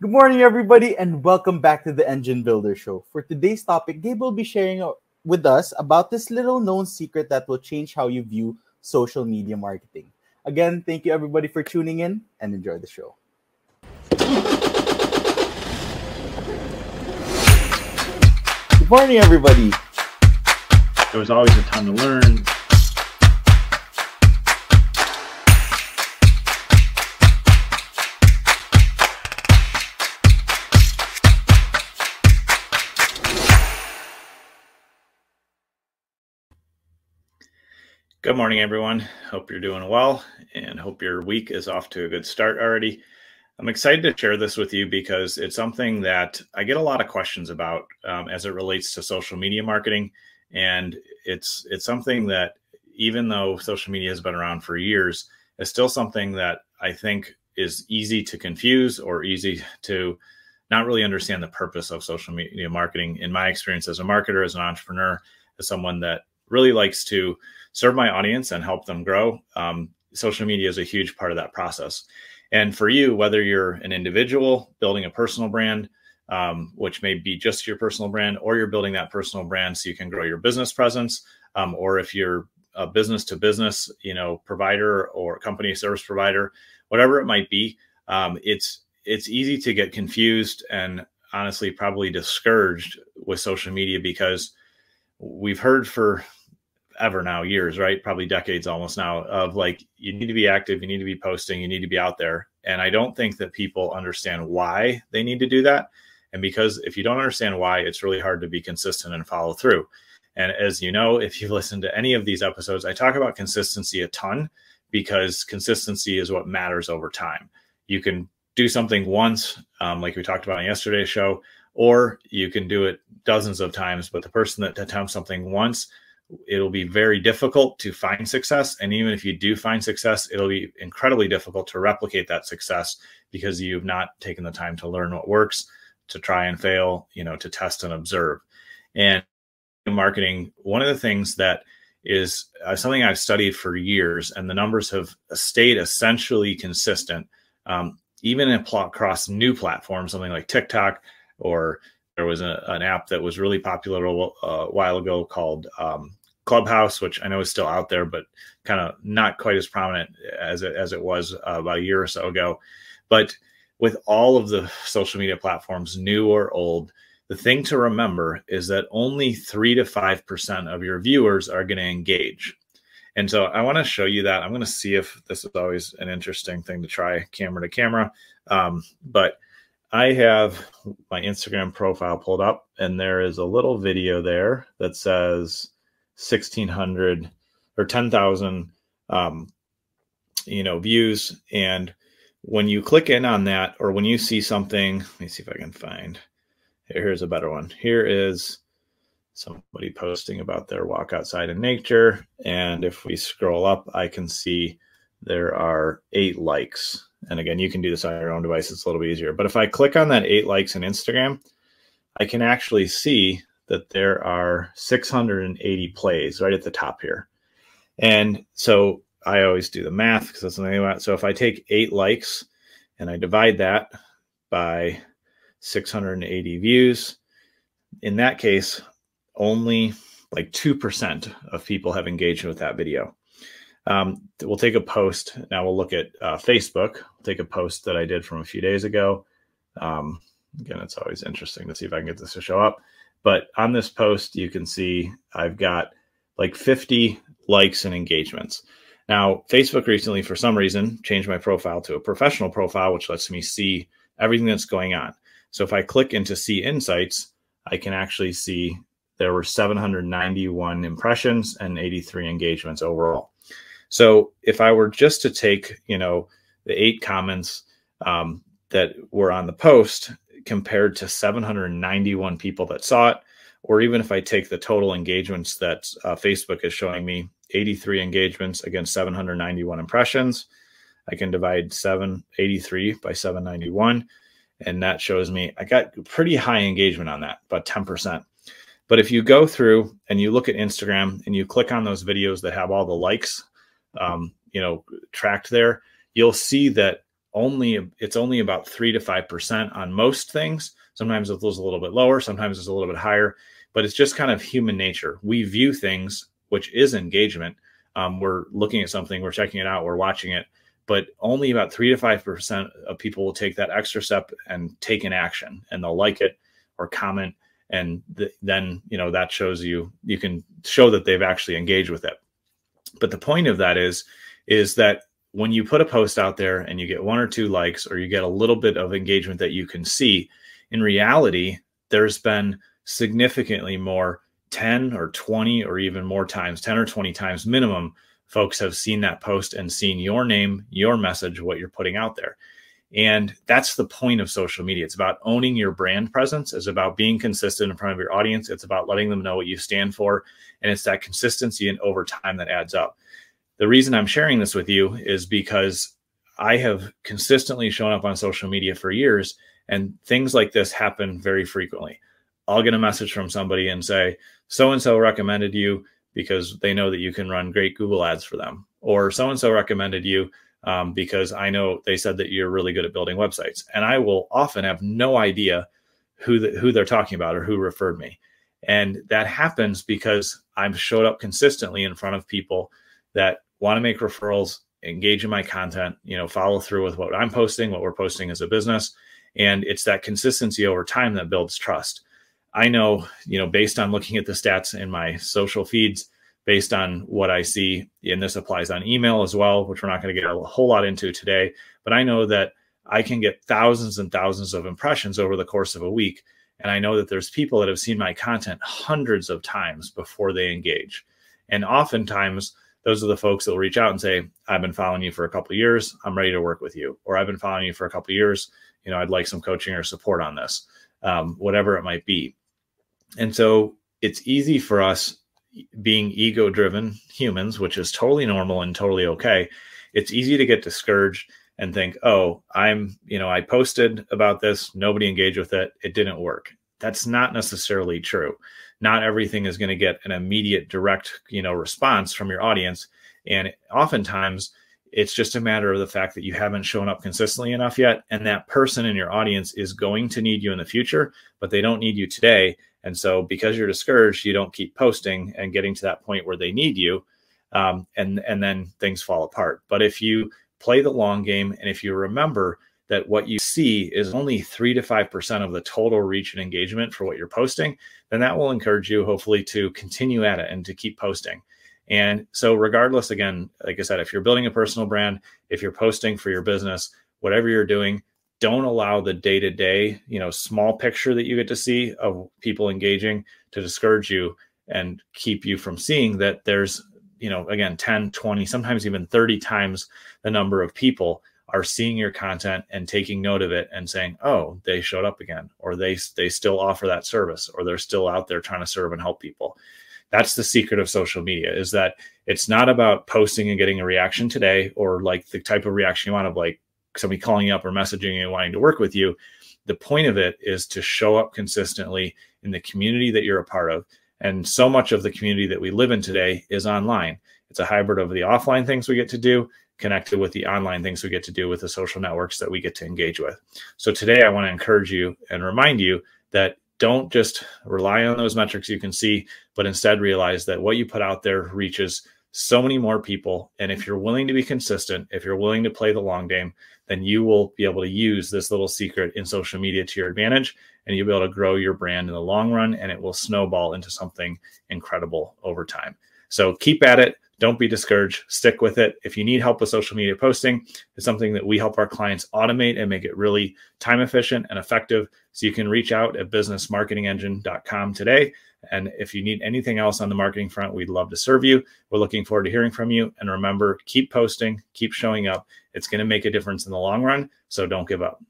Good morning, everybody, and welcome back to the Engine Builder Show. For today's topic, Gabe will be sharing uh, with us about this little known secret that will change how you view social media marketing. Again, thank you, everybody, for tuning in and enjoy the show. Good morning, everybody. There was always a ton to learn. Good morning, everyone. Hope you're doing well and hope your week is off to a good start already. I'm excited to share this with you because it's something that I get a lot of questions about um, as it relates to social media marketing, and it's it's something that even though social media has been around for years, it's still something that I think is easy to confuse or easy to not really understand the purpose of social media marketing. In my experience as a marketer, as an entrepreneur, as someone that really likes to serve my audience and help them grow, um, social media is a huge part of that process. And for you, whether you're an individual building a personal brand, um, which may be just your personal brand, or you're building that personal brand so you can grow your business presence, um, or if you're a business to business, you know, provider or company service provider, whatever it might be, um, it's it's easy to get confused and honestly probably discouraged with social media because we've heard for ever now, years, right? Probably decades almost now of like, you need to be active, you need to be posting, you need to be out there. And I don't think that people understand why they need to do that. And because if you don't understand why, it's really hard to be consistent and follow through. And as you know, if you've listened to any of these episodes, I talk about consistency a ton because consistency is what matters over time. You can do something once, um, like we talked about in yesterday's show, or you can do it dozens of times. But the person that attempts something once it'll be very difficult to find success. And even if you do find success, it'll be incredibly difficult to replicate that success because you've not taken the time to learn what works, to try and fail, you know, to test and observe. And marketing, one of the things that is uh, something I've studied for years, and the numbers have stayed essentially consistent, um, even across new platforms, something like TikTok or there was a, an app that was really popular a, a while ago called um, Clubhouse, which I know is still out there, but kind of not quite as prominent as it, as it was uh, about a year or so ago. But with all of the social media platforms, new or old, the thing to remember is that only three to five percent of your viewers are going to engage. And so I want to show you that. I'm going to see if this is always an interesting thing to try camera to camera. Um, but I have my Instagram profile pulled up, and there is a little video there that says 1600 or 10,000 um, you know views. And when you click in on that or when you see something let me see if I can find here's a better one. Here is somebody posting about their walk outside in nature. And if we scroll up I can see there are eight likes and again you can do this on your own device it's a little bit easier but if I click on that eight likes in Instagram I can actually see that there are 680 plays right at the top here. And so I always do the math because that's something about. So if I take eight likes and I divide that by 680 views, in that case, only like 2% of people have engaged with that video. Um, we'll take a post. Now we'll look at uh, Facebook. We'll take a post that I did from a few days ago. Um, again, it's always interesting to see if I can get this to show up. But on this post, you can see I've got like 50 likes and engagements. Now, Facebook recently, for some reason, changed my profile to a professional profile, which lets me see everything that's going on. So if I click into see insights, I can actually see there were 791 impressions and 83 engagements overall. So if I were just to take, you know, the eight comments um, that were on the post compared to 791 people that saw it, or even if I take the total engagements that uh, Facebook is showing me, 83 engagements against 791 impressions, I can divide 783 by 791, and that shows me I got pretty high engagement on that, about 10%. But if you go through and you look at Instagram and you click on those videos that have all the likes, um, you know, tracked there, you'll see that only it's only about three to five percent on most things. Sometimes it's a little bit lower, sometimes it's a little bit higher, but it's just kind of human nature. We view things, which is engagement. Um, we're looking at something, we're checking it out, we're watching it, but only about three to five percent of people will take that extra step and take an action, and they'll like it or comment, and th- then you know that shows you you can show that they've actually engaged with it. But the point of that is is that when you put a post out there and you get one or two likes or you get a little bit of engagement that you can see, in reality, there's been significantly more 10 or 20 or even more times, 10 or 20 times minimum, folks have seen that post and seen your name, your message, what you're putting out there. And that's the point of social media. It's about owning your brand presence. It's about being consistent in front of your audience. It's about letting them know what you stand for. And it's that consistency and over time that adds up. The reason I'm sharing this with you is because I have consistently shown up on social media for years, and things like this happen very frequently. I'll get a message from somebody and say, so and so recommended you because they know that you can run great Google ads for them, or so and so recommended you um, because I know they said that you're really good at building websites. And I will often have no idea who the, who they're talking about or who referred me. And that happens because I've showed up consistently in front of people that want to make referrals, engage in my content, you know, follow through with what I'm posting, what we're posting as a business. And it's that consistency over time that builds trust. I know, you know, based on looking at the stats in my social feeds, based on what I see, and this applies on email as well, which we're not going to get a whole lot into today, but I know that I can get thousands and thousands of impressions over the course of a week. And I know that there's people that have seen my content hundreds of times before they engage. And oftentimes, those are the folks that will reach out and say, I've been following you for a couple years. I'm ready to work with you. Or I've been following you for a couple years. You know, I'd like some coaching or support on this, um, whatever it might be. And so it's easy for us being ego driven humans, which is totally normal and totally okay. It's easy to get discouraged and think, oh, I'm, you know, I posted about this, nobody engaged with it, it didn't work. That's not necessarily true. Not everything is going to get an immediate direct, you know, response from your audience. And oftentimes it's just a matter of the fact that you haven't shown up consistently enough yet. And that person in your audience is going to need you in the future, but they don't need you today. And so, because you're discouraged, you don't keep posting and getting to that point where they need you, um, and and then things fall apart. But if you play the long game, and if you remember that what you see is only three to five percent of the total reach and engagement for what you're posting, then that will encourage you, hopefully, to continue at it and to keep posting. And so, regardless, again, like I said, if you're building a personal brand, if you're posting for your business, whatever you're doing, don't allow the day to day, you know, small picture that you get to see of people engaging to discourage you and keep you from seeing that there's, you know, again, 10, 20, sometimes even 30 times the number of people are seeing your content and taking note of it and saying, "Oh, they showed up again," or they they still offer that service, or they're still out there trying to serve and help people. That's the secret of social media is that it's not about posting and getting a reaction today or like the type of reaction you want of like somebody calling you up or messaging you and wanting to work with you. The point of it is to show up consistently in the community that you're a part of. And so much of the community that we live in today is online. It's a hybrid of the offline things we get to do connected with the online things we get to do with the social networks that we get to engage with. So today I want to encourage you and remind you that don't just rely on those metrics you can see, but instead realize that what you put out there reaches so many more people. And if you're willing to be consistent, if you're willing to play the long game, then you will be able to use this little secret in social media to your advantage and you'll be able to grow your brand in the long run and it will snowball into something incredible over time. So keep at it. Don't be discouraged. Stick with it. If you need help with social media posting, it's something that we help our clients automate and make it really time efficient and effective. So you can reach out at businessmarketingengine.com today. And if you need anything else on the marketing front, we'd love to serve you. We're looking forward to hearing from you. And remember, keep posting, keep showing up. It's going to make a difference in the long run. So don't give up.